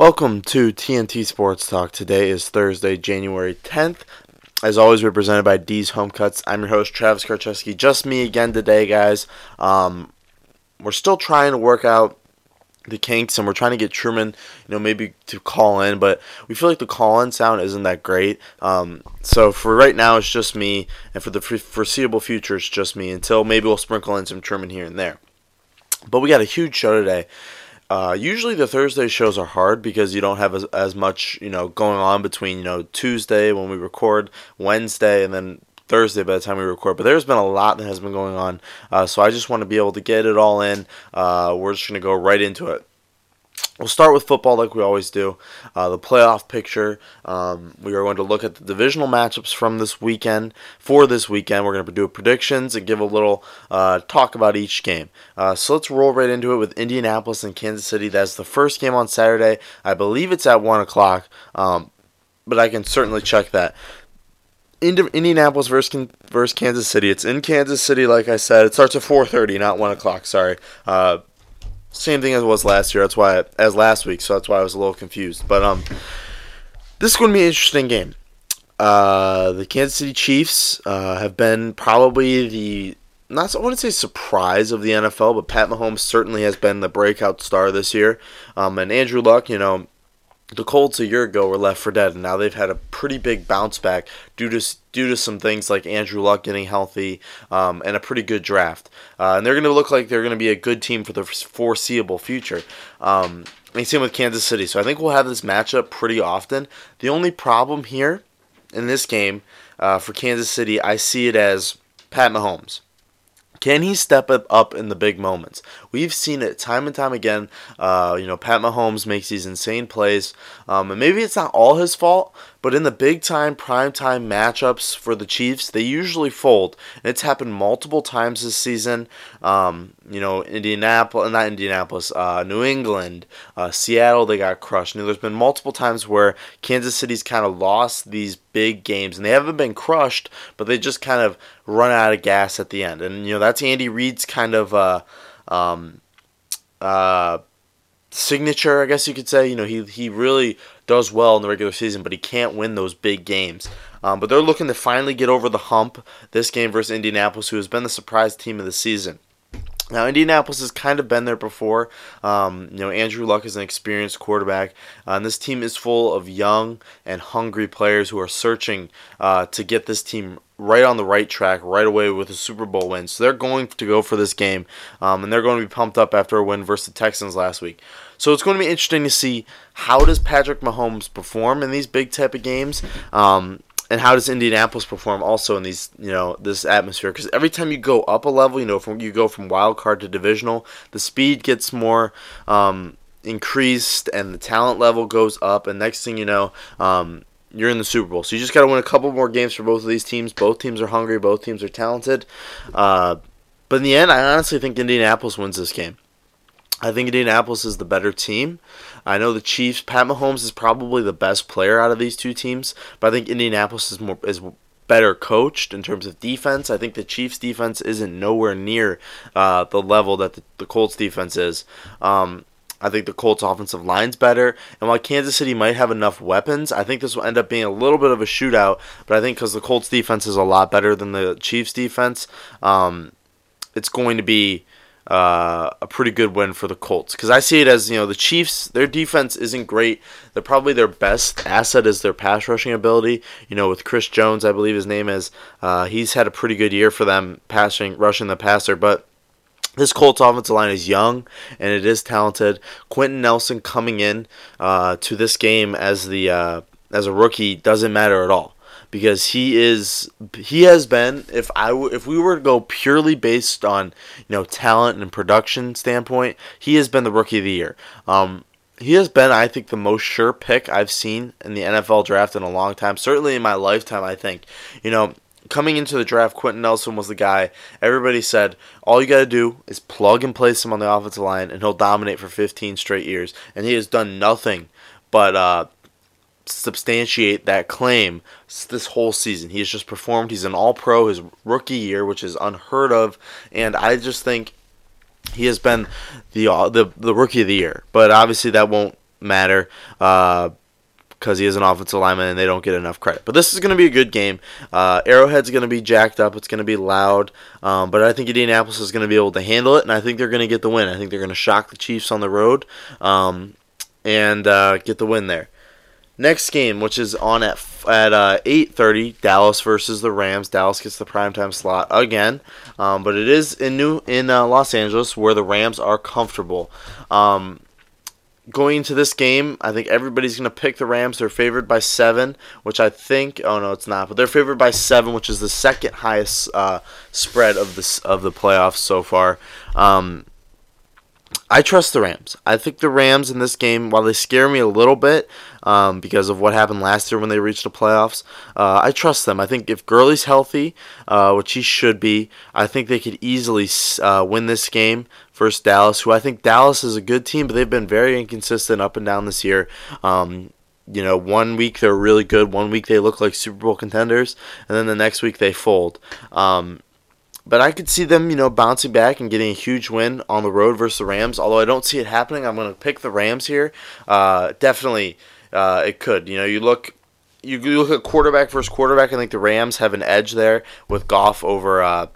Welcome to TNT Sports Talk. Today is Thursday, January 10th. As always, we're presented by D's Home Cuts. I'm your host, Travis Karcheski. Just me again today, guys. Um, we're still trying to work out the kinks, and we're trying to get Truman, you know, maybe to call in, but we feel like the call-in sound isn't that great. Um, so for right now, it's just me, and for the foreseeable future, it's just me. Until maybe we'll sprinkle in some Truman here and there. But we got a huge show today. Uh, usually the Thursday shows are hard because you don't have as, as much you know going on between you know Tuesday when we record, Wednesday, and then Thursday by the time we record. But there's been a lot that has been going on, uh, so I just want to be able to get it all in. Uh, we're just gonna go right into it. We'll start with football like we always do. Uh, the playoff picture. Um, we are going to look at the divisional matchups from this weekend. For this weekend, we're going to do predictions and give a little uh, talk about each game. Uh, so let's roll right into it with Indianapolis and Kansas City. That's the first game on Saturday. I believe it's at 1 o'clock, um, but I can certainly check that. Indianapolis versus, Kansas City. It's in Kansas City, like I said. It starts at 4:30, not 1 o'clock. Sorry. Uh, same thing as it was last year. That's why as last week. So that's why I was a little confused. But um, this is going to be an interesting game. Uh, the Kansas City Chiefs uh, have been probably the not I wouldn't say surprise of the NFL, but Pat Mahomes certainly has been the breakout star this year. Um, and Andrew Luck, you know, the Colts a year ago were left for dead, and now they've had a pretty big bounce back due to due to some things like Andrew Luck getting healthy um, and a pretty good draft. Uh, and they're going to look like they're going to be a good team for the foreseeable future. Um, and same with Kansas City. So I think we'll have this matchup pretty often. The only problem here in this game uh, for Kansas City, I see it as Pat Mahomes. Can he step up in the big moments? We've seen it time and time again. Uh, you know, Pat Mahomes makes these insane plays, um, and maybe it's not all his fault, but in the big time, prime time matchups for the Chiefs, they usually fold. And it's happened multiple times this season. Um, you know, Indianapolis, not Indianapolis, uh, New England, uh, Seattle, they got crushed. Know, there's been multiple times where Kansas City's kind of lost these big games, and they haven't been crushed, but they just kind of run out of gas at the end. And, you know, that's Andy Reid's kind of. Uh, um, uh, signature, I guess you could say. You know, he he really does well in the regular season, but he can't win those big games. Um, but they're looking to finally get over the hump this game versus Indianapolis, who has been the surprise team of the season. Now, Indianapolis has kind of been there before. Um, you know, Andrew Luck is an experienced quarterback, uh, and this team is full of young and hungry players who are searching uh, to get this team right on the right track right away with a Super Bowl win. So they're going to go for this game, um, and they're going to be pumped up after a win versus the Texans last week. So it's going to be interesting to see how does Patrick Mahomes perform in these big type of games. Um, and how does Indianapolis perform also in these you know this atmosphere? Because every time you go up a level, you know, from you go from wild card to divisional, the speed gets more um, increased and the talent level goes up. And next thing you know, um, you're in the Super Bowl. So you just got to win a couple more games for both of these teams. Both teams are hungry. Both teams are talented. Uh, but in the end, I honestly think Indianapolis wins this game. I think Indianapolis is the better team. I know the Chiefs. Pat Mahomes is probably the best player out of these two teams, but I think Indianapolis is more is better coached in terms of defense. I think the Chiefs' defense isn't nowhere near uh, the level that the, the Colts' defense is. Um, I think the Colts' offensive line's better. And while Kansas City might have enough weapons, I think this will end up being a little bit of a shootout. But I think because the Colts' defense is a lot better than the Chiefs' defense, um, it's going to be uh, a pretty good win for the Colts because I see it as you know the Chiefs their defense isn't great. They're probably their best asset is their pass rushing ability. You know with Chris Jones, I believe his name is. Uh, he's had a pretty good year for them passing rushing the passer, but. This Colts offensive line is young and it is talented. Quenton Nelson coming in uh, to this game as the uh, as a rookie doesn't matter at all because he is he has been if I if we were to go purely based on you know talent and production standpoint, he has been the rookie of the year. Um, he has been, I think, the most sure pick I've seen in the NFL draft in a long time. Certainly in my lifetime, I think. You know, coming into the draft, Quenton Nelson was the guy. Everybody said all you got to do is plug and place him on the offensive line, and he'll dominate for 15 straight years. And he has done nothing but uh, substantiate that claim this whole season. He has just performed. He's an All Pro his rookie year, which is unheard of, and I just think he has been the uh, the the rookie of the year. But obviously that won't matter. Uh, because he is an offensive lineman and they don't get enough credit. But this is going to be a good game. Uh, Arrowhead's going to be jacked up. It's going to be loud. Um, but I think Indianapolis is going to be able to handle it, and I think they're going to get the win. I think they're going to shock the Chiefs on the road um, and uh, get the win there. Next game, which is on at at uh, 8:30, Dallas versus the Rams. Dallas gets the primetime slot again, um, but it is in New in uh, Los Angeles where the Rams are comfortable. Um, going into this game, I think everybody's going to pick the Rams. They're favored by seven, which I think. Oh no, it's not. But they're favored by seven, which is the second highest uh, spread of this of the playoffs so far. Um, I trust the Rams. I think the Rams in this game, while they scare me a little bit um, because of what happened last year when they reached the playoffs, uh, I trust them. I think if Gurley's healthy, uh, which he should be, I think they could easily uh, win this game versus Dallas, who I think Dallas is a good team, but they've been very inconsistent up and down this year. Um, you know, one week they're really good, one week they look like Super Bowl contenders, and then the next week they fold. Um, but I could see them, you know, bouncing back and getting a huge win on the road versus the Rams. Although I don't see it happening, I'm going to pick the Rams here. Uh, definitely, uh, it could. You know, you look, you look at quarterback versus quarterback. I think the Rams have an edge there with Goff over uh,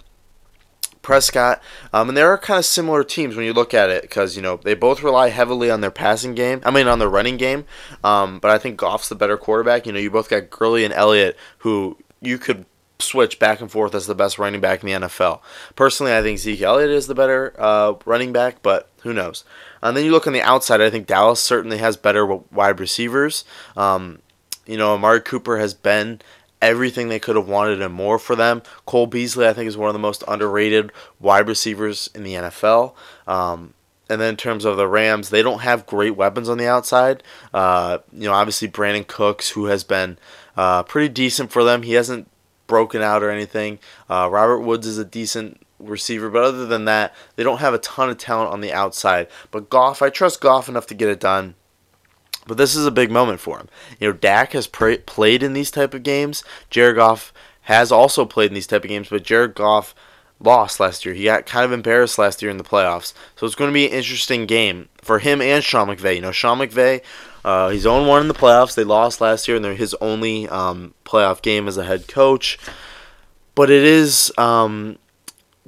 Prescott. Um, and there are kind of similar teams when you look at it because, you know, they both rely heavily on their passing game. I mean, on their running game. Um, but I think Goff's the better quarterback. You know, you both got Gurley and Elliott who you could switch back and forth as the best running back in the NFL. Personally, I think Zeke Elliott is the better uh, running back, but who knows? And then you look on the outside, I think Dallas certainly has better wide receivers. Um, you know, Amari Cooper has been everything they could have wanted and more for them. Cole Beasley, I think, is one of the most underrated wide receivers in the NFL. Um, and then in terms of the Rams, they don't have great weapons on the outside. Uh, you know, obviously Brandin Cooks, who has been uh, pretty decent for them. He hasn't broken out or anything. Uh, Robert Woods is a decent receiver, but other than that, they don't have a ton of talent on the outside. But Goff, I trust Goff enough to get it done. But this is a big moment for him. You know, Dak has pra- played in these type of games. Jared Goff has also played in these type of games, but Jared Goff lost last year. He got kind of embarrassed last year in the playoffs. So it's going to be an interesting game for him and Sean McVay. You know, Sean McVay uh, he's 0 1 in the playoffs. They lost last year, and they're his only um, playoff game as a head coach. But it is um,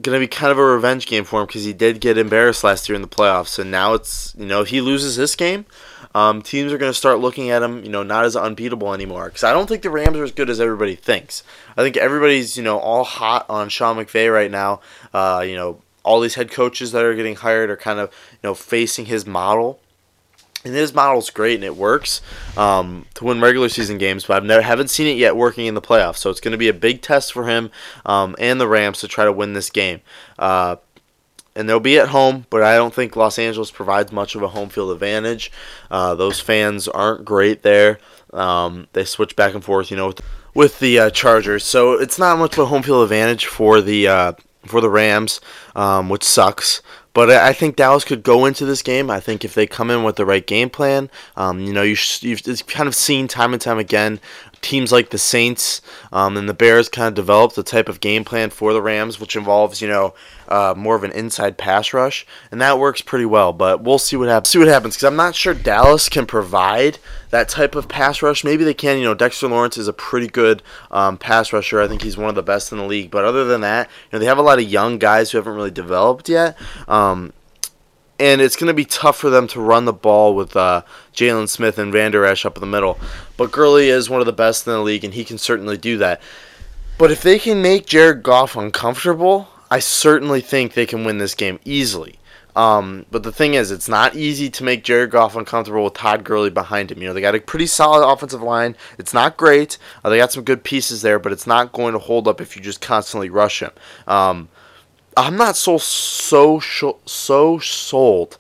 going to be kind of a revenge game for him because he did get embarrassed last year in the playoffs. And now it's, you know, if he loses this game, um, teams are going to start looking at him, you know, not as unbeatable anymore. Because I don't think the Rams are as good as everybody thinks. I think everybody's, you know, all hot on Sean McVay right now. Uh, you know, all these head coaches that are getting hired are kind of, you know, facing his model and his model's great and it works um, to win regular season games, but I've never haven't seen it yet working in the playoffs. So it's going to be a big test for him um, and the Rams to try to win this game. Uh, and they'll be at home, but I don't think Los Angeles provides much of a home field advantage. Uh, those fans aren't great there. Um, they switch back and forth, you know, with, with the uh, Chargers, so it's not much of a home field advantage for the uh, for the Rams, um, which sucks. But I think Dallas could go into this game. I think if they come in with the right game plan, um, you know, you have kind of seen time and time again teams like the Saints um, and the Bears kind of developed the type of game plan for the Rams, which involves you know uh, more of an inside pass rush, and that works pretty well. But we'll see what happens. See what happens because I'm not sure Dallas can provide that type of pass rush. Maybe they can. You know, Dexter Lawrence is a pretty good um, pass rusher. I think he's one of the best in the league. But other than that, you know, they have a lot of young guys who haven't really developed yet. Um, and it's going to be tough for them to run the ball with uh, Jaylon Smith and Vander Esch up in the middle. But Gurley is one of the best in the league, and he can certainly do that. But if they can make Jared Goff uncomfortable, I certainly think they can win this game easily. Um, but the thing is, it's not easy to make Jared Goff uncomfortable with Todd Gurley behind him. You know, they got a pretty solid offensive line. It's not great. Uh, they got some good pieces there, but it's not going to hold up if you just constantly rush him. Um, I'm not so so so sold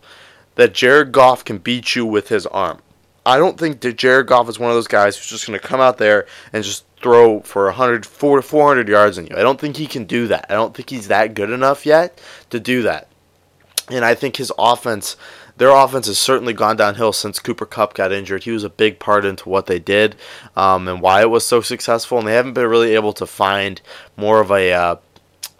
that Jared Goff can beat you with his arm. I don't think that Jared Goff is one of those guys who's just going to come out there and just throw for 100, 400 yards on you. I don't think he can do that. I don't think he's that good enough yet to do that. And I think his offense, their offense has certainly gone downhill since Cooper Kupp got injured. He was a big part into what they did um, and why it was so successful. And they haven't been really able to find more of a uh,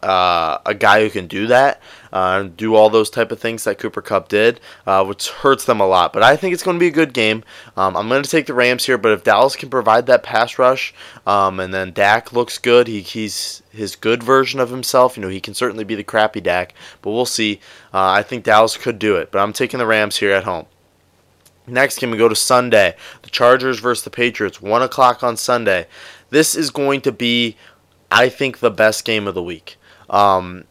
uh, a guy who can do that. uh, and do all those type of things that Cooper Kupp did, uh, which hurts them a lot. But I think it's going to be a good game. Um, I'm going to take the Rams here, but if Dallas can provide that pass rush, um, and then Dak looks good, he, he's his good version of himself. You know, he can certainly be the crappy Dak, but we'll see. Uh, I think Dallas could do it, but I'm taking the Rams here at home. Next game, we go to Sunday. The Chargers versus the Patriots, 1 o'clock on Sunday. This is going to be, I think, the best game of the week. Um,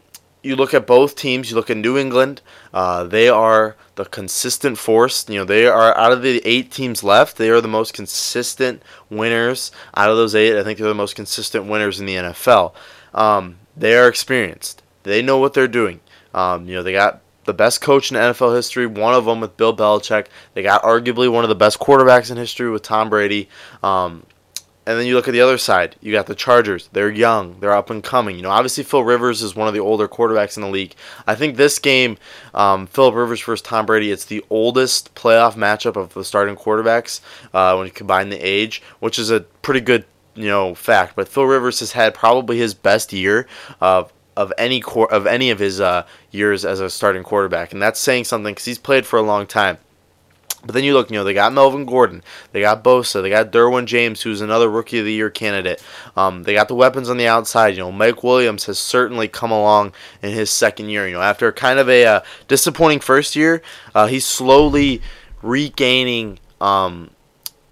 you look at both teams. You look at New England. Uh, they are the consistent force. You know, they are out of the eight teams left. They are the most consistent winners out of those eight. I think they're the most consistent winners in the NFL. Um, they are experienced. They know what they're doing. Um, you know, they got the best coach in NFL history, one of them with Bill Belichick. They got arguably one of the best quarterbacks in history with Tom Brady. Um, and then you look at the other side. You got the Chargers. They're young. They're up and coming. You know, obviously Phil Rivers is one of the older quarterbacks in the league. I think this game, um, Rivers versus Tom Brady, it's the oldest playoff matchup of the starting quarterbacks uh, when you combine the age, which is a pretty good you know fact. But Phil Rivers has had probably his best year of of any cor- of any of his uh, years as a starting quarterback, and that's saying something because he's played for a long time. But then you look, you know, they got Melvin Gordon, they got Bosa, they got Derwin James, who's another Rookie of the Year candidate. Um, they got the weapons on the outside. You know, Mike Williams has certainly come along in his second year. You know, after kind of a uh, disappointing first year, uh, he's slowly regaining um,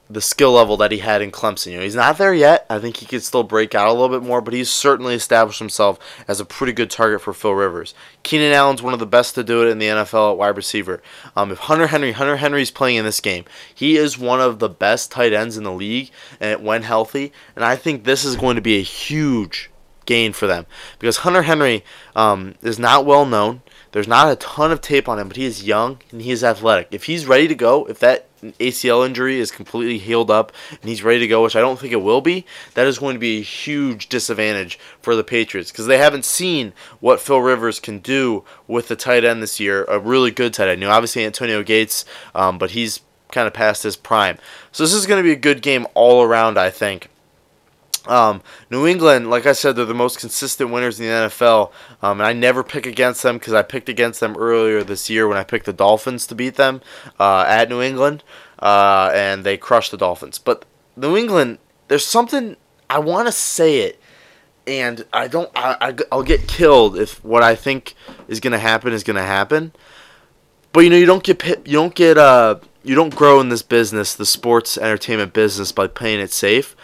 the skill level that he had in Clemson. You know, he's not there yet. I think he could still break out a little bit more, but he's certainly established himself as a pretty good target for Phil Rivers. Keenan Allen's one of the best to do it in the NFL at wide receiver. Um, if Hunter Henry, Hunter Henry's playing in this game, he is one of the best tight ends in the league, and when healthy. And I think this is going to be a huge gain for them because Hunter Henry um, is not well known. There's not a ton of tape on him, but he is young and he is athletic. If he's ready to go, if that ACL injury is completely healed up and he's ready to go, which I don't think it will be, that is going to be a huge disadvantage for the Patriots because they haven't seen what Phil Rivers can do with the tight end this year, a really good tight end. You know, obviously Antonio Gates, um, but he's kind of past his prime. So this is going to be a good game all around, I think. Um, New England, like I said, they're the most consistent winners in the NFL, um, and I never pick against them because I picked against them earlier this year when I picked the Dolphins to beat them uh, at New England, uh, and they crushed the Dolphins. But New England, there's something I want to say it, and I don't. I, I will get killed if what I think is gonna happen is gonna happen. But you know, you don't get you don't get uh you don't grow in this business, the sports entertainment business, by playing it safe.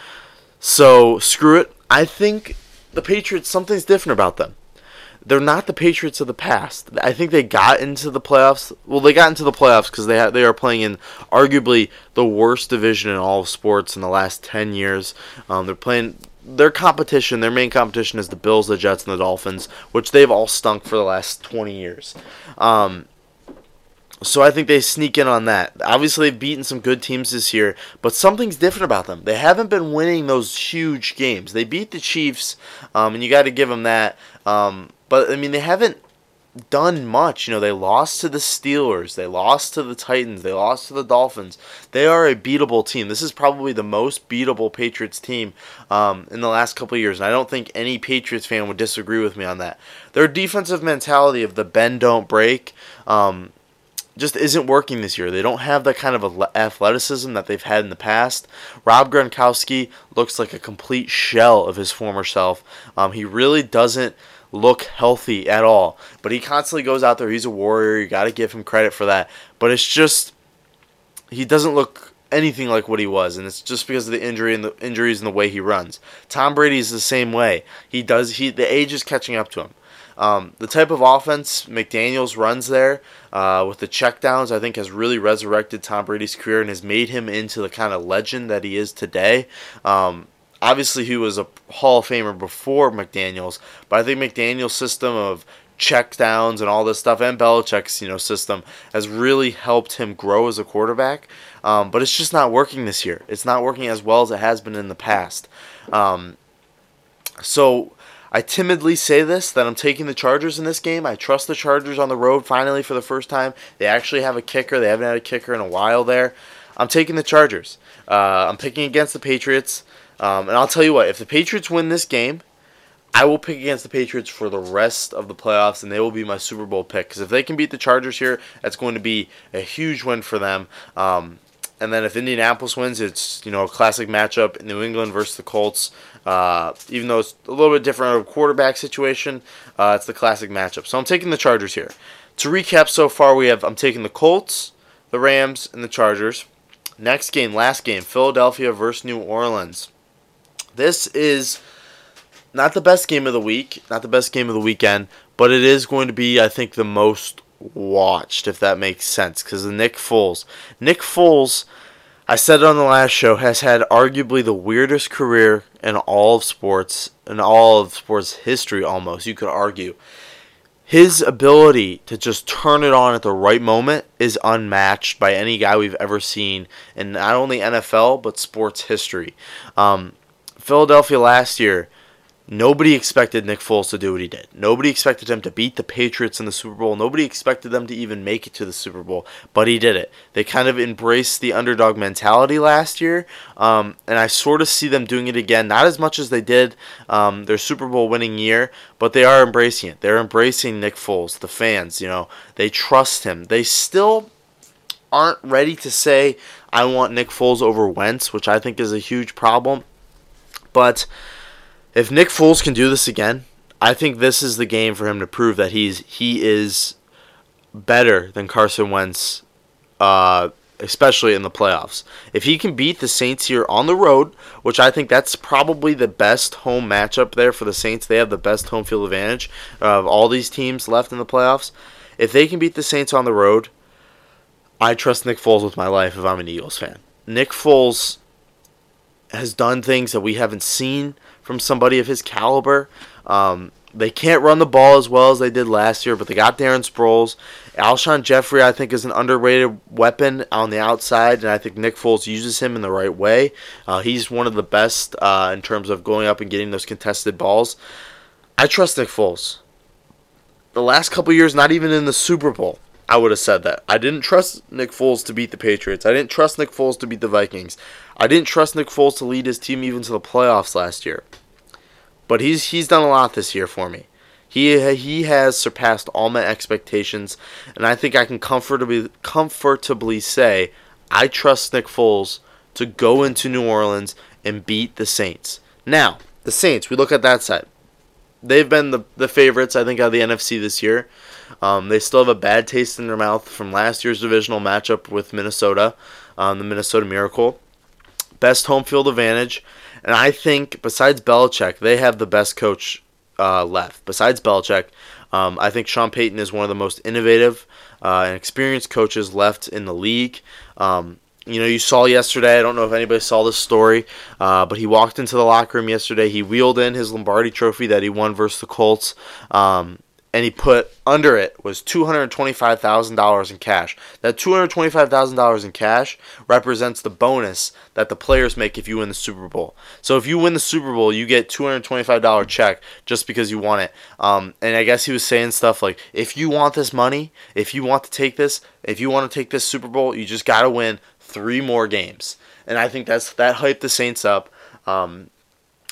So screw it. I think the Patriots something's different about them. They're not the Patriots of the past. I think they got into the playoffs. Well, they got into the playoffs because they ha- they are playing in arguably the worst division in all of sports in the last ten years. Um, they're playing their competition. Their main competition is the Bills, the Jets, and the Dolphins, which they've all stunk for the last twenty years. Um, so I think they sneak in on that. Obviously, they've beaten some good teams this year, but something's different about them. They haven't been winning those huge games. They beat the Chiefs, um, and you got to give them that. Um, but I mean, they haven't done much. You know, they lost to the Steelers, they lost to the Titans, they lost to the Dolphins. They are a beatable team. This is probably the most beatable Patriots team um, in the last couple years, and I don't think any Patriots fan would disagree with me on that. Their defensive mentality of the bend don't break. Um, just isn't working this year. They don't have that kind of athleticism that they've had in the past. Rob Gronkowski looks like a complete shell of his former self. Um, he really doesn't look healthy at all. But he constantly goes out there. He's a warrior. You got to give him credit for that. But it's just he doesn't look anything like what he was, and it's just because of the injury and the injuries and the way he runs. Tom Brady is the same way. He does. He the age is catching up to him. Um, the type of offense McDaniels runs there uh, with the checkdowns, I think, has really resurrected Tom Brady's career and has made him into the kind of legend that he is today. Um, obviously, he was a Hall of Famer before McDaniels, but I think McDaniels' system of checkdowns and all this stuff, and Belichick's you know system has really helped him grow as a quarterback. Um, but it's just not working this year. It's not working as well as it has been in the past. Um, so I timidly say this that I'm taking the Chargers in this game. I trust the Chargers on the road finally for the first time. They actually have a kicker. They haven't had a kicker in a while there. I'm taking the Chargers. Uh, I'm picking against the Patriots. Um, and I'll tell you what, if the Patriots win this game, I will pick against the Patriots for the rest of the playoffs, and they will be my Super Bowl pick. Because if they can beat the Chargers here, that's going to be a huge win for them. Um, and then if Indianapolis wins, it's you know a classic matchup New England versus the Colts. Uh, even though it's a little bit different of a quarterback situation, uh, it's the classic matchup. So I'm taking the Chargers here. To recap, so far we have I'm taking the Colts, the Rams, and the Chargers. Next game, last game, Philadelphia versus New Orleans. This is not the best game of the week, not the best game of the weekend, but it is going to be, I think, the most watched, if that makes sense, because of Nick Foles. Nick Foles, I said it on the last show, has had arguably the weirdest career in all of sports, in all of sports history almost, you could argue. His ability to just turn it on at the right moment is unmatched by any guy we've ever seen in not only NFL, but sports history. Um, Philadelphia last year Nobody expected Nick Foles to do what he did. Nobody expected him to beat the Patriots in the Super Bowl. Nobody expected them to even make it to the Super Bowl, but he did it. They kind of embraced the underdog mentality last year, um, and I sort of see them doing it again. Not as much as they did um, their Super Bowl winning year, but they are embracing it. They're embracing Nick Foles. The fans, you know, they trust him. They still aren't ready to say, I want Nick Foles over Wentz, which I think is a huge problem. But if Nick Foles can do this again, I think this is the game for him to prove that he's he is better than Carson Wentz, uh, especially in the playoffs. If he can beat the Saints here on the road, which I think that's probably the best home matchup there for the Saints, they have the best home field advantage of all these teams left in the playoffs. If they can beat the Saints on the road, I trust Nick Foles with my life if I'm an Eagles fan. Nick Foles has done things that we haven't seen from somebody of his caliber. Um, they can't run the ball as well as they did last year, but they got Darren Sproles. Alshon Jeffery, I think, is an underrated weapon on the outside, and I think Nick Foles uses him in the right way. Uh, he's one of the best uh, in terms of going up and getting those contested balls. I trust Nick Foles. The last couple years, not even in the Super Bowl, I would have said that. I didn't trust Nick Foles to beat the Patriots. I didn't trust Nick Foles to beat the Vikings. I didn't trust Nick Foles to lead his team even to the playoffs last year. But he's he's done a lot this year for me. He he has surpassed all my expectations, and I think I can comfortably comfortably say I trust Nick Foles to go into New Orleans and beat the Saints. Now, the Saints, we look at that side. They've been the, the favorites, I think, out of the NFC this year. Um, they still have a bad taste in their mouth from last year's divisional matchup with Minnesota, um, the Minnesota Miracle. Best home field advantage. And I think besides Belichick, they have the best coach uh, left. Besides Belichick, um, I think Sean Payton is one of the most innovative uh, and experienced coaches left in the league. Um, you know, you saw yesterday. I don't know if anybody saw this story, uh, but he walked into the locker room yesterday. He wheeled in his Lombardi Trophy that he won versus the Colts. Um, and he put under it was $225,000 in cash. That $225,000 in cash represents the bonus that the players make if you win the Super Bowl. So if you win the Super Bowl, you get $225 check just because you won it. Um, and I guess he was saying stuff like, if you want this money, if you want to take this, if you want to take this Super Bowl, you just got to win three more games. And I think that's that hyped the Saints up. Um,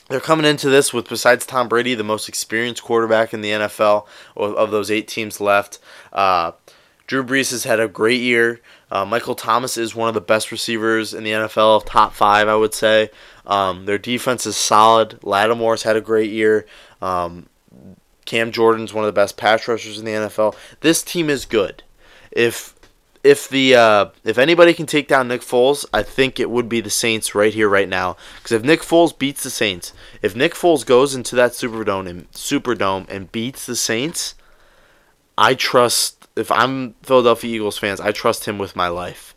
they're coming into this with, besides Tom Brady, the most experienced quarterback in the NFL of, those eight teams left. Uh, Drew Brees has had a great year. Uh, Michael Thomas is one of the best receivers in the NFL, top five, I would say. Um, their defense is solid. Lattimore's had a great year. Um, Cam Jordan's one of the best pass rushers in the NFL. This team is good. If if the uh, if anybody can take down Nick Foles, I think it would be the Saints right here, right now. Because if Nick Foles beats the Saints, if Nick Foles goes into that Superdome and Superdome and beats the Saints, I trust. If I'm Philadelphia Eagles fans, I trust him with my life.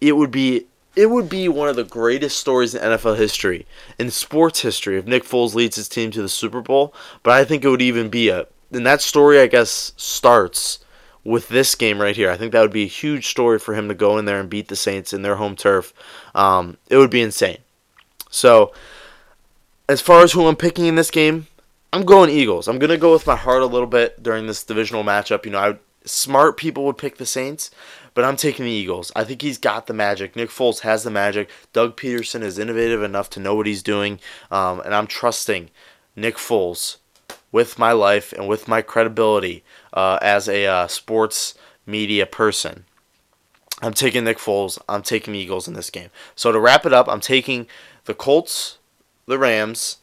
It would be it would be one of the greatest stories in NFL history, in sports history, if Nick Foles leads his team to the Super Bowl. But I think it would even be a. And that story, I guess, starts with this game right here. I think that would be a huge story for him to go in there and beat the Saints in their home turf. Um, it would be insane. So, as far as who I'm picking in this game, I'm going Eagles. I'm going to go with my heart a little bit during this divisional matchup. You know, I, smart people would pick the Saints, but I'm taking the Eagles. I think he's got the magic. Nick Foles has the magic. Doug Pederson is innovative enough to know what he's doing, um, and I'm trusting Nick Foles with my life and with my credibility uh, as a uh, sports media person. I'm taking Nick Foles. I'm taking Eagles in this game. So to wrap it up, I'm taking the Colts, the Rams.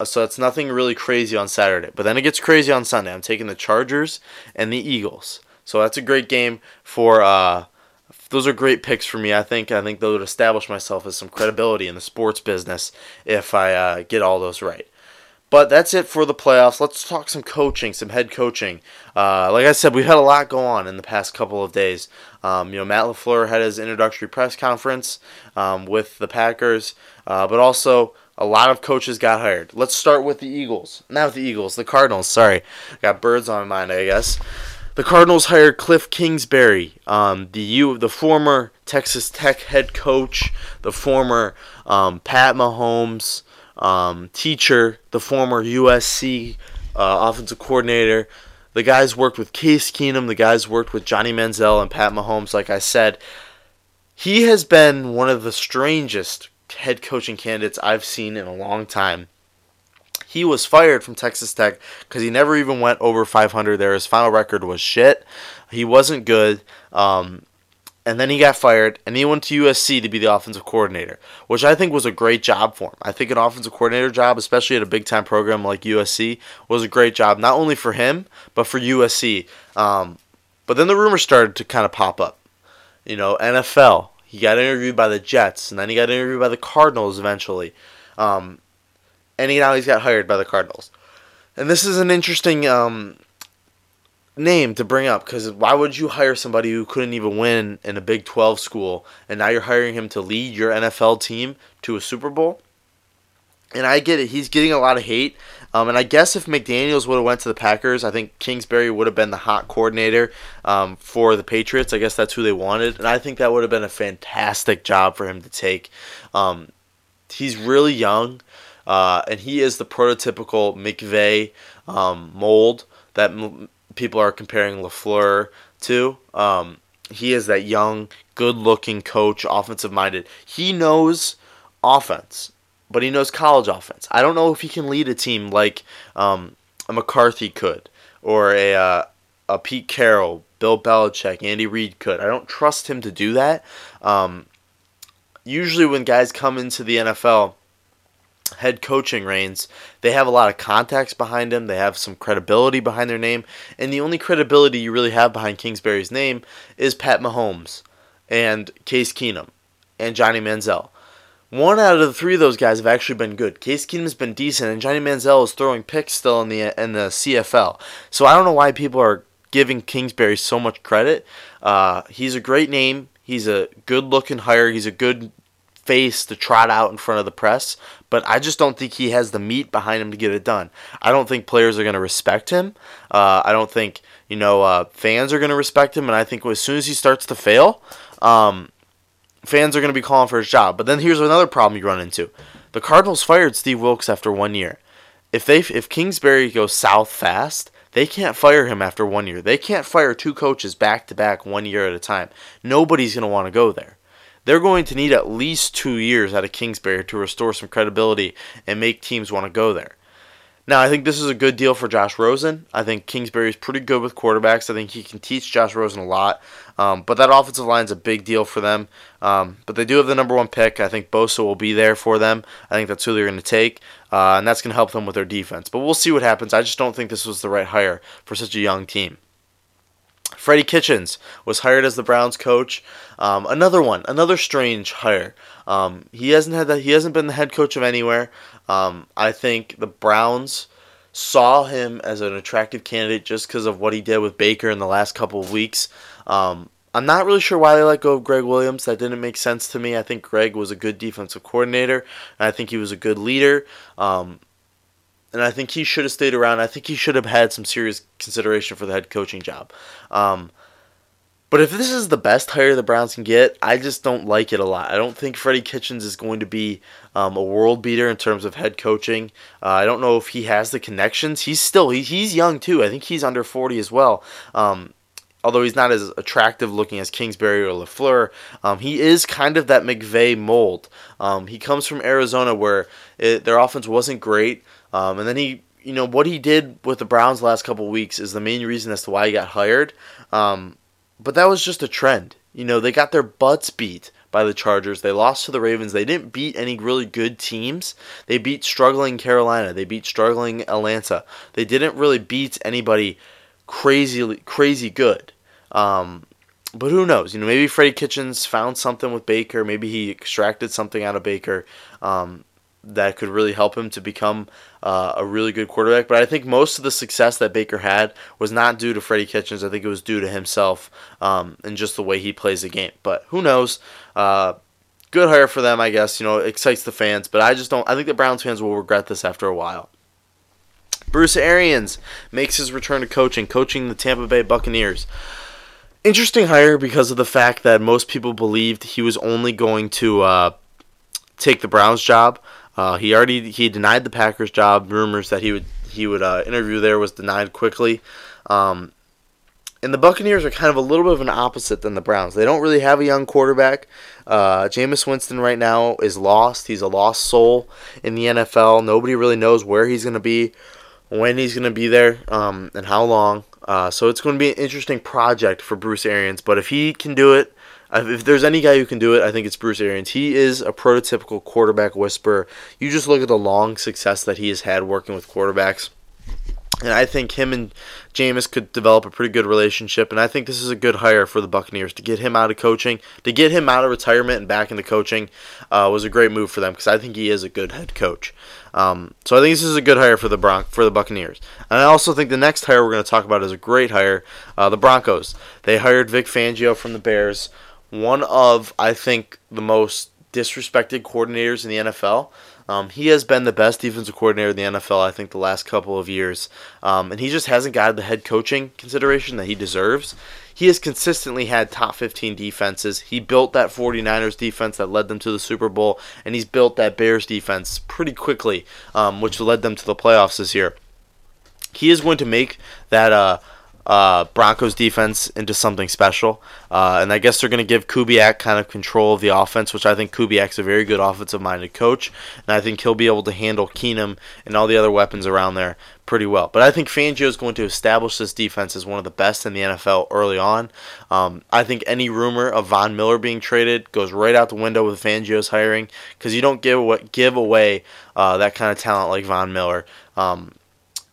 Uh, so it's nothing really crazy on Saturday. But then it gets crazy on Sunday. I'm taking the Chargers and the Eagles. So that's a great game for. Uh, those are great picks for me. I think. I think they would establish myself as some credibility in the sports business if I uh, get all those right. But that's it for the playoffs. Let's talk some coaching, some head coaching. Uh, like I said, we've had a lot go on in the past couple of days. Um, you know, Matt LaFleur had his introductory press conference um, with the Packers, uh, but also a lot of coaches got hired. Let's start with the Eagles. Not with the Eagles, the Cardinals. Sorry, got birds on my mind, I guess. The Cardinals hired Cliff Kingsbury, um, the U, the former Texas Tech head coach, the former um, Pat Mahomes um, teacher, the former USC uh, offensive coordinator. The guys worked with Case Keenum. The guys worked with Johnny Manziel and Pat Mahomes. Like I said, he has been one of the strangest head coaching candidates I've seen in a long time. He was fired from Texas Tech because he never even went over 500 there. His final record was shit. He wasn't good. Um, and then he got fired, and he went to USC to be the offensive coordinator, which I think was a great job for him. I think an offensive coordinator job, especially at a big time program like USC, was a great job, not only for him, but for USC. Um, but then the rumors started to kind of pop up. You know, NFL, he got interviewed by the Jets, and then he got interviewed by the Cardinals eventually. Um, and he, now he's got hired by the Cardinals. And this is an interesting um, name to bring up because why would you hire somebody who couldn't even win in a Big 12 school and now you're hiring him to lead your NFL team to a Super Bowl? And I get it, he's getting a lot of hate. Um, and I guess if McDaniels would have went to the Packers, I think Kingsbury would have been the hot coordinator um, for the Patriots. I guess that's who they wanted, and I think that would have been a fantastic job for him to take. Um, he's really young, uh, and he is the prototypical McVay um, mold that people are comparing LaFleur to. Um, he is that young, good looking coach, offensive minded. He knows offense, but he knows college offense. I don't know if he can lead a team like um, a McCarthy could or a, uh, a Pete Carroll, Bill Belichick, Andy Reid could. I don't trust him to do that. Um, usually, when guys come into the NFL, head coaching reigns, they have a lot of contacts behind them. They have some credibility behind their name. And the only credibility you really have behind Kingsbury's name is Pat Mahomes and Case Keenum and Johnny Manziel. One out of the three of those guys have actually been good. Case Keenum's been decent, and Johnny Manziel is throwing picks still in the in the CFL. So I don't know why people are giving Kingsbury so much credit. Uh, he's a great name. He's a good looking hire. He's a good face to trot out in front of the press, but I just don't think he has the meat behind him to get it done. I don't think players are going to respect him. Uh, I don't think you know uh, fans are going to respect him, and I think as soon as he starts to fail, um, fans are going to be calling for his job. But then here's another problem you run into: the Cardinals fired Steve Wilks after one year. If they if Kingsbury goes south fast, they can't fire him after one year. They can't fire two coaches back to back one year at a time. Nobody's going to want to go there they're going to need at least two years out of Kingsbury to restore some credibility and make teams want to go there. Now, I think this is a good deal for Josh Rosen. I think Kingsbury is pretty good with quarterbacks. I think he can teach Josh Rosen a lot. Um, but that offensive line is a big deal for them. Um, but they do have the number one pick. I think Bosa will be there for them. I think that's who they're going to take. Uh, and that's going to help them with their defense. But we'll see what happens. I just don't think this was the right hire for such a young team. Freddie Kitchens was hired as the Browns coach. Um, another one, another strange hire. Um, he hasn't had that. He hasn't been the head coach of anywhere. Um, I think the Browns saw him as an attractive candidate just because of what he did with Baker in the last couple of weeks. Um, I'm not really sure why they let go of Gregg Williams. That didn't make sense to me. I think Gregg was a good defensive coordinator, and I think he was a good leader. Um, and I think he should have stayed around. I think he should have had some serious consideration for the head coaching job. Um, but if this is the best hire the Browns can get, I just don't like it a lot. I don't think Freddie Kitchens is going to be um, a world beater in terms of head coaching. Uh, I don't know if he has the connections. He's still he, he's young too. I think he's under forty as well. Um, although he's not as attractive looking as Kingsbury or LaFleur, um, he is kind of that McVay mold. Um, he comes from Arizona where it, their offense wasn't great. Um, and then he you know what he did with the Browns last couple weeks is the main reason as to why he got hired. Um, but that was just a trend. You know, they got their butts beat by the Chargers. They lost to the Ravens. They didn't beat any really good teams. They beat struggling Carolina. They beat struggling Atlanta. They didn't really beat anybody crazy crazy good. Um, but who knows? You know, maybe Freddie Kitchens found something with Baker. Maybe he extracted something out of Baker. Um, that could really help him to become uh, a really good quarterback. But I think most of the success that Baker had was not due to Freddie Kitchens. I think it was due to himself um, and just the way he plays the game. But who knows? Uh, good hire for them, I guess. You know, excites the fans. But I just don't. I think the Browns fans will regret this after a while. Bruce Arians makes his return to coaching, coaching the Tampa Bay Buccaneers. Interesting hire because of the fact that most people believed he was only going to uh, take the Browns job. Uh, he already he denied the Packers job. Rumors that he would he would uh, interview there was denied quickly. Um, and the Buccaneers are kind of a little bit of an opposite than the Browns. They don't really have a young quarterback. Uh, Jameis Winston right now is lost. He's a lost soul in the NFL. Nobody really knows where he's going to be, when he's going to be there, um, and how long. Uh, so it's going to be an interesting project for Bruce Arians. But if he can do it, if there's any guy who can do it, I think it's Bruce Arians. He is a prototypical quarterback whisperer. You just look at the long success that he has had working with quarterbacks. And I think him and Jameis could develop a pretty good relationship. And I think this is a good hire for the Buccaneers to get him out of coaching, to get him out of retirement and back into coaching uh, was a great move for them because I think he is a good head coach. Um, so I think this is a good hire for the Bron- for the Buccaneers. And I also think the next hire we're going to talk about is a great hire. Uh, the Broncos. They hired Vic Fangio from the Bears one of, I think, the most disrespected coordinators in the NFL. Um, he has been the best defensive coordinator in the NFL, I think, the last couple of years. Um, and he just hasn't got the head coaching consideration that he deserves. He has consistently had top 15 defenses. He built that 49ers defense that led them to the Super Bowl, and he's built that Bears defense pretty quickly, um, which led them to the playoffs this year. He is going to make that. Uh, uh, Broncos defense into something special. Uh, and I guess they're going to give Kubiak kind of control of the offense, which I think Kubiak's a very good offensive minded coach. And I think he'll be able to handle Keenum and all the other weapons around there pretty well. But I think Fangio is going to establish this defense as one of the best in the NFL early on. Um, I think any rumor of Von Miller being traded goes right out the window with Fangio's hiring because you don't give away, give away uh, that kind of talent like Von Miller. Um,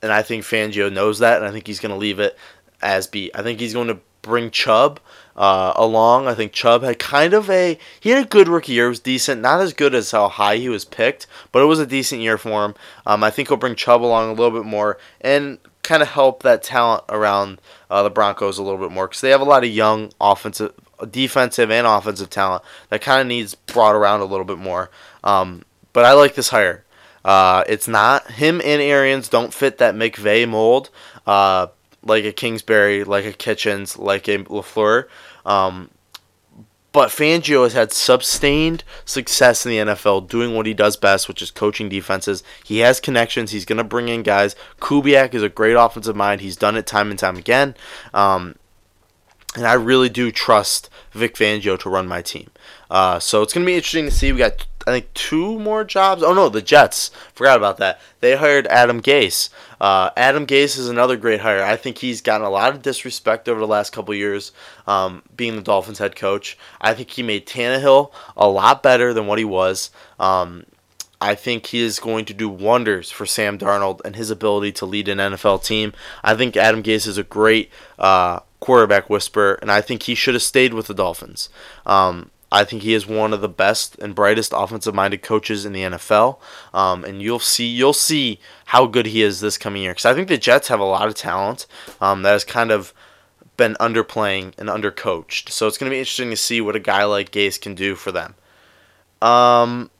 and I think Fangio knows that, and I think he's going to leave it as beat. I think he's going to bring Chubb uh, along. I think Chubb had kind of a he had a good rookie year. It was decent, not as good as how high he was picked, but it was a decent year for him. Um, I think he'll bring Chubb along a little bit more and kind of help that talent around uh, the Broncos a little bit more because they have a lot of young offensive, defensive, and offensive talent that kind of needs brought around a little bit more. Um, but I like this hire. Uh, it's not him and Arians don't fit that McVay mold. Uh, like a Kingsbury, like a Kitchens, like a LaFleur. Um, but Fangio has had sustained success in the NFL doing what he does best, which is coaching defenses. He has connections. He's going to bring in guys. Kubiak is a great offensive mind. He's done it time and time again. Um, and I really do trust Vic Fangio to run my team. Uh, so it's going to be interesting to see. We got, I think, two more jobs. Oh, no, the Jets. Forgot about that. They hired Adam Gase. Uh, Adam Gase is another great hire. I think he's gotten a lot of disrespect over the last couple years um, being the Dolphins head coach. I think he made Tannehill a lot better than what he was. Um, I think he is going to do wonders for Sam Darnold and his ability to lead an NFL team. I think Adam Gase is a great uh, quarterback whisperer, and I think he should have stayed with the Dolphins. Um, I think he is one of the best and brightest offensive-minded coaches in the NFL, um, and you'll see you'll see how good he is this coming year. Because I think the Jets have a lot of talent um, that has kind of been underplaying and undercoached. So it's going to be interesting to see what a guy like Gase can do for them. Um,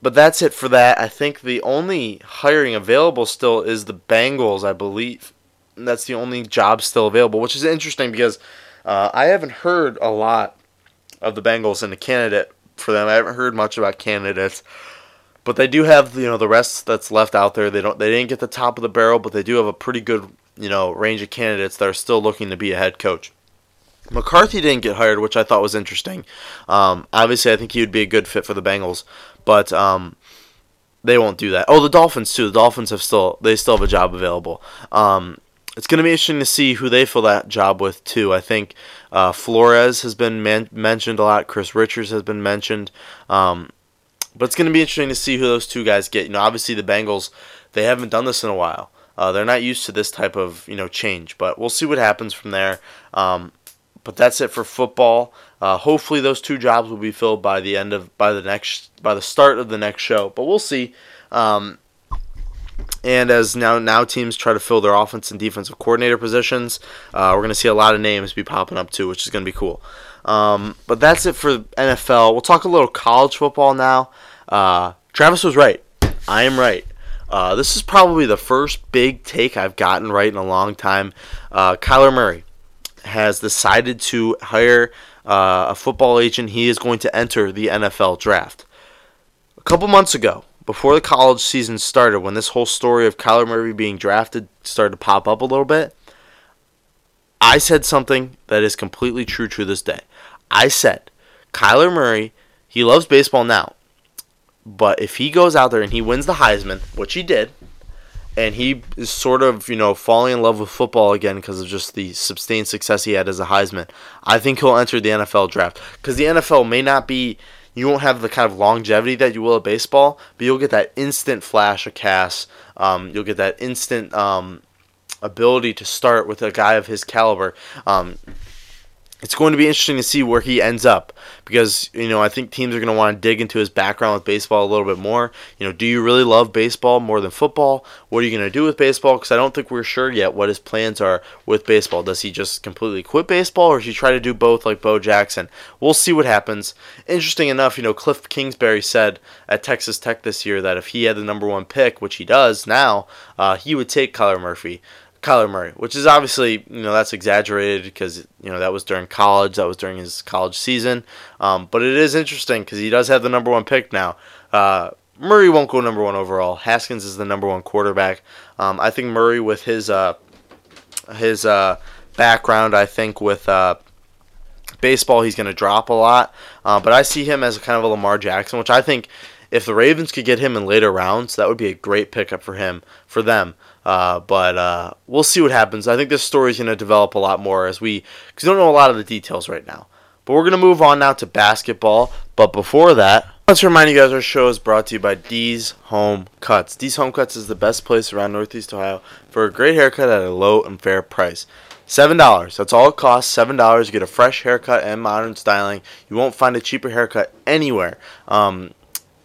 but that's it for that. I think the only hiring available still is the Bengals, I believe. And that's the only job still available, which is interesting because uh, I haven't heard a lot of the Bengals and a candidate for them. I haven't heard much about candidates, but they do have you know the rest that's left out there. They don't they didn't get the top of the barrel, but they do have a pretty good you know range of candidates that are still looking to be a head coach. McCarthy didn't get hired, which I thought was interesting. Um, obviously, I think he would be a good fit for the Bengals, but um, they won't do that. Oh, the Dolphins too. The Dolphins have still they still have a job available. Um, it's going to be interesting to see who they fill that job with too. I think uh, Flores has been man- mentioned a lot. Chris Richards has been mentioned. Um, but it's going to be interesting to see who those two guys get. You know, obviously the Bengals they haven't done this in a while. Uh, they're not used to this type of you know change, but we'll see what happens from there. Um, but that's it for football. Uh, hopefully, those two jobs will be filled by the end of by the next by the start of the next show. But we'll see. Um, and as now now teams try to fill their offense and defensive coordinator positions, uh, we're going to see a lot of names be popping up too, which is going to be cool. Um, but that's it for NFL. We'll talk a little college football now. Uh, Travis was right. I am right. Uh, this is probably the first big take I've gotten right in a long time. Uh, Kyler Murray has decided to hire uh, a football agent. He is going to enter the NFL draft. A couple months ago, before the college season started, when this whole story of Kyler Murray being drafted started to pop up a little bit, I said something that is completely true to this day. I said, Kyler Murray, he loves baseball now, but if he goes out there and he wins the Heisman, which he did, and he is sort of, you know, falling in love with football again because of just the sustained success he had as a Heisman. I think he'll enter the NFL draft because the NFL may not be, you won't have the kind of longevity that you will at baseball, but you'll get that instant flash of Cass. Um, you'll get that instant um, ability to start with a guy of his caliber. Um, it's going to be interesting to see where he ends up because you know I think teams are going to want to dig into his background with baseball a little bit more. You know, do you really love baseball more than football? What are you going to do with baseball? Because I don't think we're sure yet what his plans are with baseball. Does he just completely quit baseball, or does he try to do both like Bo Jackson? We'll see what happens. Interesting enough, you know, Cliff Kingsbury said at Texas Tech this year that if he had the number one pick, which he does now, uh, he would take Kyler Murphy. Kyler Murray, which is obviously you know that's exaggerated because you know that was during college, that was during his college season. Um, but it is interesting because he does have the number one pick now. Uh, Murray won't go number one overall. Haskins is the number one quarterback. Um, I think Murray with his uh, his uh, background, I think with uh, baseball, he's going to drop a lot. Uh, but I see him as a kind of a Lamar Jackson, which I think if the Ravens could get him in later rounds, that would be a great pickup for him for them. Uh, but uh, we'll see what happens. I think this story is going to develop a lot more as we, because we don't know a lot of the details right now. But we're going to move on now to basketball. But before that, let's remind you guys our show is brought to you by D's Home Cuts. D's Home Cuts is the best place around Northeast Ohio for a great haircut at a low and fair price. Seven dollars. That's all it costs. Seven dollars. You get a fresh haircut and modern styling. You won't find a cheaper haircut anywhere. Um,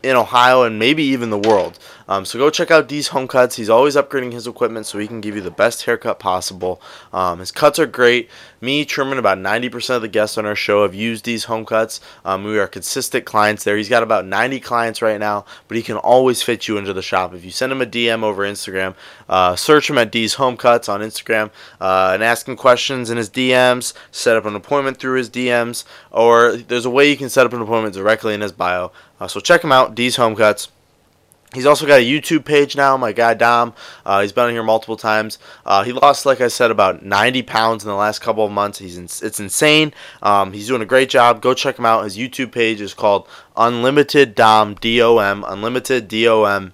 in Ohio and maybe even the world. Um, so go check out D's Home Cuts. He's always upgrading his equipment so he can give you the best haircut possible. Um, his cuts are great. Me, Truman, about 90% of the guests on our show have used D's Home Cuts. Um, we are consistent clients there. He's got about 90 clients right now, but he can always fit you into the shop. If you send him a DM over Instagram, uh, search him at D's Home Cuts on Instagram uh, and ask him questions in his DMs, set up an appointment through his DMs, or there's a way you can set up an appointment directly in his bio. Uh, so check him out, D's Home Cuts. He's also got a YouTube page now, my guy Dom. Uh, he's been on here multiple times. Uh, he lost, like I said, about 90 pounds in the last couple of months. He's in, it's insane. Um, he's doing a great job. Go check him out. His YouTube page is called Unlimited Dom D O M Unlimited D O M.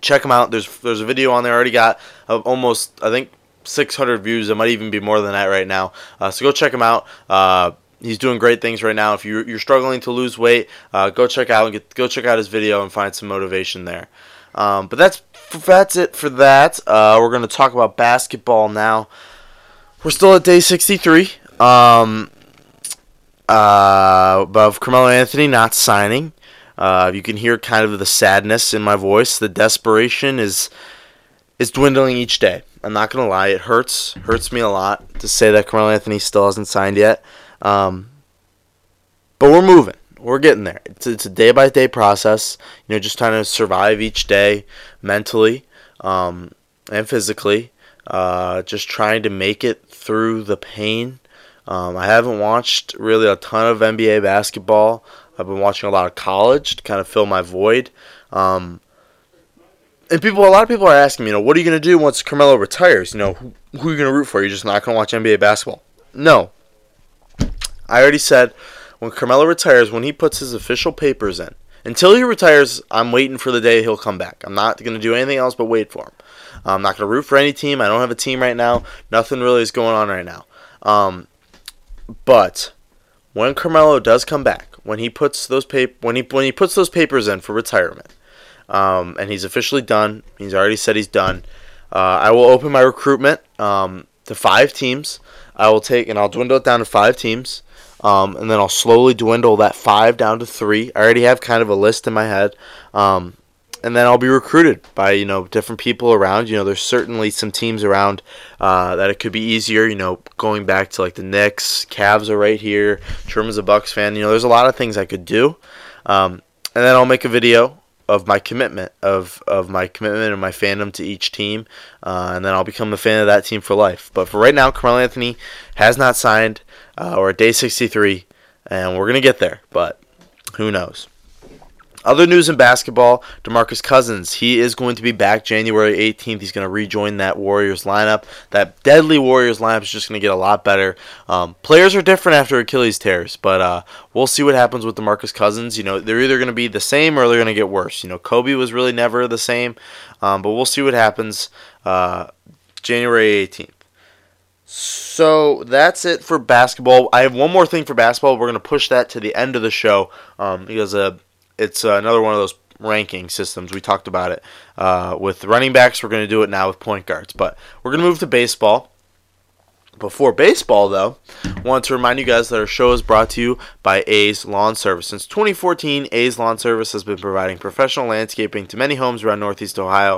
Check him out. There's there's a video on there. already got uh, almost I think 600 views. It might even be more than that right now. Uh, so go check him out. He's doing great things right now. If you're, you're struggling to lose weight, uh, go check out get, go check out his video and find some motivation there. Um, but that's that's it for that. Uh, we're gonna talk about basketball now. We're still at day 63. Um, uh, Carmelo Anthony not signing. Uh, you can hear kind of the sadness in my voice. The desperation is is dwindling each day. I'm not gonna lie, it hurts hurts me a lot to say that Carmelo Anthony still hasn't signed yet. Um, but we're moving. We're getting there. It's, it's a day by day process. You know, just trying to survive each day mentally um, and physically. Uh, just trying to make it through the pain. Um, I haven't watched really a ton of NBA basketball. I've been watching a lot of college to kind of fill my void. Um, and people, a lot of people are asking me, you know, what are you going to do once Carmelo retires? You know, who, who are you going to root for? You're just not going to watch NBA basketball? No, I already said when Carmelo retires, when he puts his official papers in, Until he retires, I'm waiting for the day he'll come back. I'm not going to do anything else but wait for him. I'm not going to root for any team. I don't have a team right now. Nothing really is going on right now. Um, but when Carmelo does come back, when he puts those pap- when he when he puts those papers in for retirement, um, and he's officially done, he's already said he's done. Uh, I will open my recruitment um, to five teams. I will take and I'll dwindle it down to five teams, um, and then I'll slowly dwindle that five down to three. I already have kind of a list in my head, um, and then I'll be recruited by you know different people around. You know, there's certainly some teams around uh, that it could be easier. You know, going back to like the Knicks, Cavs are right here. Sherman's a Bucks fan. You know, there's a lot of things I could do, um, and then I'll make a video of my commitment of of my commitment and my fandom to each team, uh, and then I'll become a fan of that team for life. But for right now, Carmelo Anthony has not signed. Uh, we're at day 63, and we're gonna get there, but who knows? Other news in basketball: DeMarcus Cousins. He is going to be back January 18th. He's going to rejoin that Warriors lineup. That deadly Warriors lineup is just going to get a lot better. Um, players are different after Achilles tears, but uh, we'll see what happens with DeMarcus Cousins. You know, they're either going to be the same or they're going to get worse. You know, Kobe was really never the same, um, but we'll see what happens uh, January 18th. So that's it for basketball. I have one more thing for basketball. We're going to push that to the end of the show um, because uh, it's another one of those ranking systems. We talked about it uh, with running backs. We're going to do it now with point guards. But we're going to move to baseball. Before baseball, though, I want to remind you guys that our show is brought to you by A's Lawn Service. Since 2014, A's Lawn Service has been providing professional landscaping to many homes around Northeast Ohio.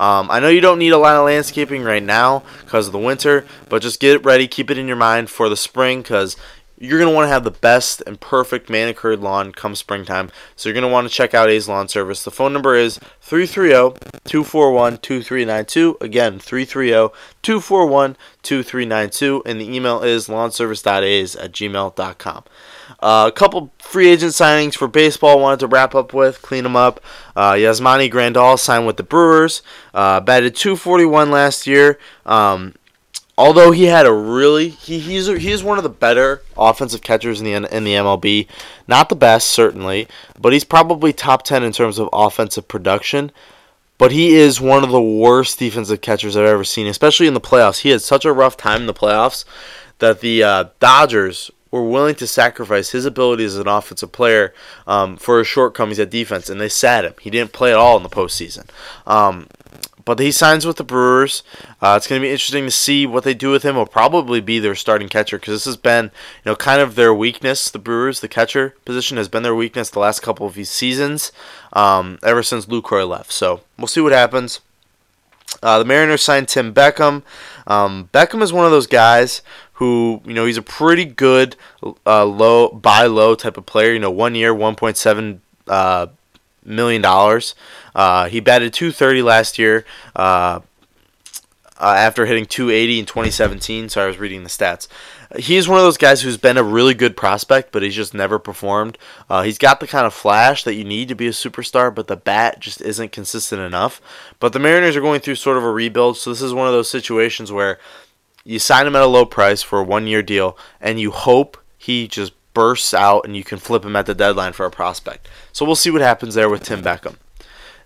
Um, I know you don't need a lot of landscaping right now because of the winter, but just get it ready, keep it in your mind for the spring because you're going to want to have the best and perfect manicured lawn come springtime. So you're going to want to check out A's Lawn Service. The phone number is 330-241-2392. Again, 330-241-2392. And the email is lawnservice.a's at gmail.com. Uh, a couple free agent signings for baseball wanted to wrap up with, clean them up. Uh, Yasmani Grandal signed with the Brewers, uh, batted 241 last year. Um, although he had a really he, he's he's one of the better offensive catchers in the in the MLB. Not the best certainly, but he's probably top 10 in terms of offensive production. But he is one of the worst defensive catchers I've ever seen, especially in the playoffs. He had such a rough time in the playoffs that the uh, Dodgers were willing to sacrifice his ability as an offensive player um, for his shortcomings at defense, and they sat him. He didn't play at all in the postseason. Um, but he signs with the Brewers. Uh, it's going to be interesting to see what they do with him. Will probably be their starting catcher because this has been, you know, kind of their weakness. The Brewers, the catcher position, has been their weakness the last couple of seasons, um, ever since Lucroy left. So we'll see what happens. Uh, the Mariners signed Tim Beckham. Um, Beckham is one of those guys who, you know, he's a pretty good uh, low buy low type of player. You know, one year, 1.7 uh, million dollars. Uh, he batted 230 last year uh, uh, after hitting 280 in 2017. So I was reading the stats. He's one of those guys who's been a really good prospect, but he's just never performed. Uh, he's got the kind of flash that you need to be a superstar, but the bat just isn't consistent enough. But the Mariners are going through sort of a rebuild, so this is one of those situations where you sign him at a low price for a one year deal, and you hope he just bursts out and you can flip him at the deadline for a prospect. So we'll see what happens there with Tim Beckham.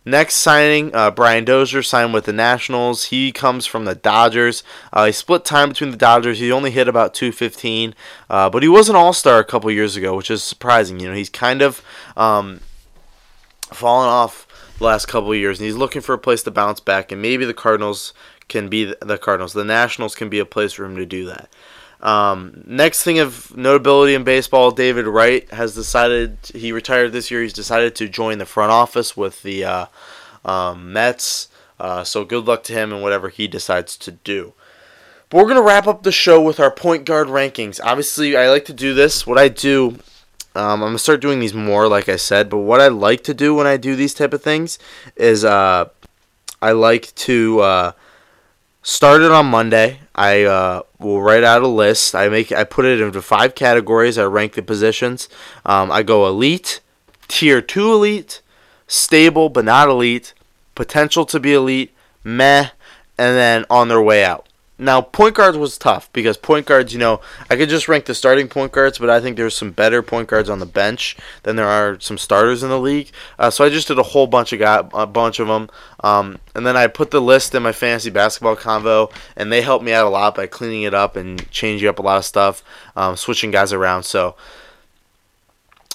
Next signing, uh, Brian Dozier signed with the Nationals. He comes from the Dodgers. Uh, he split time between the Dodgers. He only hit about 215, uh, but he was an All Star a couple years ago, which is surprising. You know, he's kind of um, fallen off the last couple years, and he's looking for a place to bounce back. And maybe the Cardinals can be the Cardinals. The Nationals can be a place for him to do that. Um, next thing of notability in baseball, David Wright has decided he retired this year. He's decided to join the front office with the uh, um, Mets. Uh, so good luck to him and whatever he decides to do. But we're gonna wrap up the show with our point guard rankings. Obviously, I like to do this. What I do, um, I'm gonna start doing these more, like I said. But what I like to do when I do these type of things is uh, I like to uh, started on Monday. I uh, will write out a list. I make I put it into five categories. I rank the positions. Um, I go elite, tier two elite, stable but not elite, potential to be elite, meh, and then on their way out. Now point guards was tough because point guards, you know, I could just rank the starting point guards, but I think there's some better point guards on the bench than there are some starters in the league. Uh, so I just did a whole bunch of guy, a bunch of them, um, and then I put the list in my fantasy basketball convo, and they helped me out a lot by cleaning it up and changing up a lot of stuff, um, switching guys around. So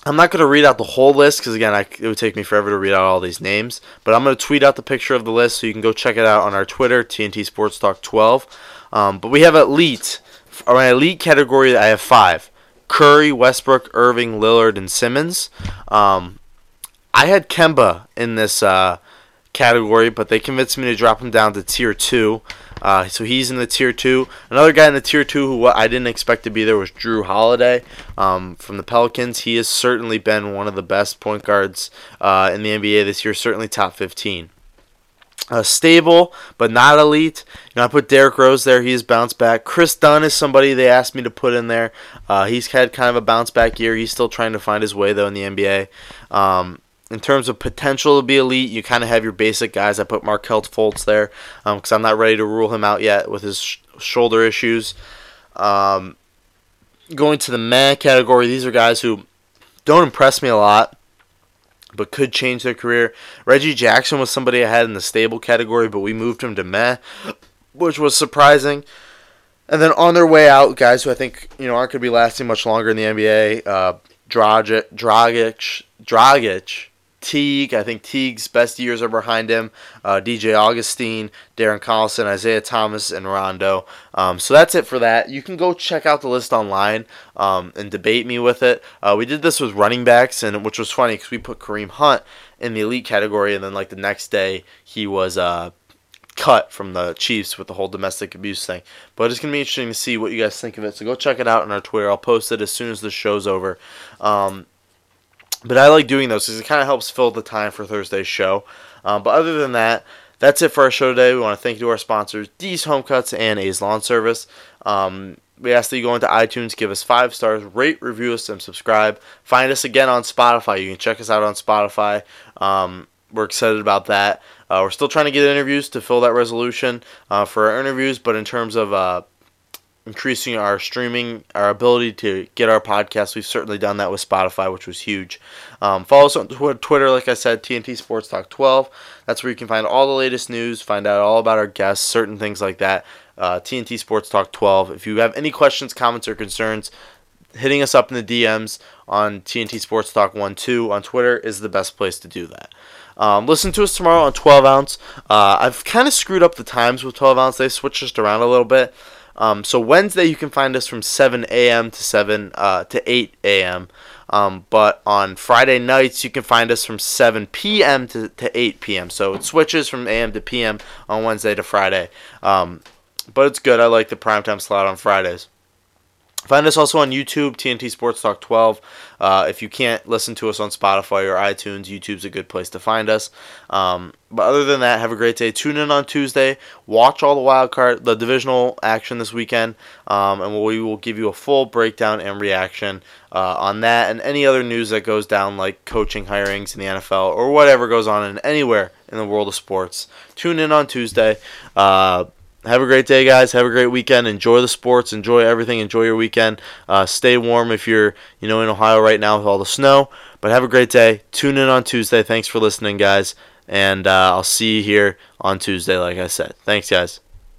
I'm not going to read out the whole list because, again, I, it would take me forever to read out all these names. But I'm going to tweet out the picture of the list so you can go check it out on our Twitter, TNT Sports Talk 12. Um, but we have elite. On my elite category, I have five Curry, Westbrook, Irving, Lillard, and Simmons. Um, I had Kemba in this uh, category, but they convinced me to drop him down to tier two. Uh, so he's in the tier two. Another guy in the tier two who I didn't expect to be there was Jrue Holiday um, from the Pelicans. He has certainly been one of the best point guards uh, in the NBA this year, certainly top 15. Uh, stable, but not elite. You know, I put Derrick Rose there. He's bounced back. Kris Dunn is somebody they asked me to put in there. Uh, he's had kind of a bounce back year. He's still trying to find his way though in the NBA. Um, in terms of potential to be elite, you kind of have your basic guys. I put Markelle Fultz there because um, I'm not ready to rule him out yet with his sh- shoulder issues. Um, going to the man category, these are guys who don't impress me a lot, but could change their career. Reggie Jackson was somebody I had in the stable category, but we moved him to meh, which was surprising. And then on their way out, guys who I think you know aren't going to be lasting much longer in the NBA, uh, Dragic, Dragic, Dragic, Teague. I think Teague's best years are behind him. Uh, DJ Augustin, Darren Collison, Isaiah Thomas, and Rondo. Um, so that's it for that. You can go check out the list online um, and debate me with it. Uh, we did this with running backs, and which was funny because we put Kareem Hunt in the elite category, and then like the next day he was. Uh, cut from the Chiefs with the whole domestic abuse thing. But it's going to be interesting to see what you guys think of it. So go check it out on our Twitter. I'll post it as soon as the show's over. Um, but I like doing those because it kind of helps fill the time for Thursday's show. Um, but other than that, that's it for our show today. We want to thank you to our sponsors, D's Home Cuts and A's Lawn Service. Um, we ask that you go into iTunes, give us five stars, rate, review us, and subscribe. Find us again on Spotify. You can check us out on Spotify. Um, we're excited about that. Uh, we're still trying to get interviews to fill that resolution uh, for our interviews, but in terms of uh, increasing our streaming, our ability to get our podcast. We've certainly done that with Spotify, which was huge. Um, follow us on Twitter, like I said, TNT Sports Talk 12. That's where you can find all the latest news, find out all about our guests, certain things like that. Uh, TNT Sports Talk 12. If you have any questions, comments, or concerns, hitting us up in the DMs on TNT Sports Talk 1 2 on Twitter is the best place to do that. Um, listen to us tomorrow on 12 ounce. Uh, I've kind of screwed up the times with 12 ounce. They switched us around a little bit. Um, so Wednesday you can find us from 7 a.m. to 7 uh, to 8 a.m. Um, but on Friday nights you can find us from 7 p.m. To, to 8 p.m. So it switches from a.m. to p.m. on Wednesday to Friday. Um, but it's good. I like the primetime slot on Fridays. Find us also on YouTube, TNT Sports Talk 12. Uh, if you can't listen to us on Spotify or iTunes, YouTube's a good place to find us. Um, but other than that, have a great day. Tune in on Tuesday. Watch all the wild card, the divisional action this weekend, um, and we will give you a full breakdown and reaction uh, on that and any other news that goes down, like coaching hirings in the NFL or whatever goes on in anywhere in the world of sports. Tune in on Tuesday. Uh, have a great day, guys. Have a great weekend. Enjoy the sports. Enjoy everything. Enjoy your weekend. Uh, stay warm if you're, you know, in Ohio right now with all the snow. But have a great day. Tune in on Tuesday. Thanks for listening, guys. And uh, I'll see you here on Tuesday, like I said. Thanks, guys.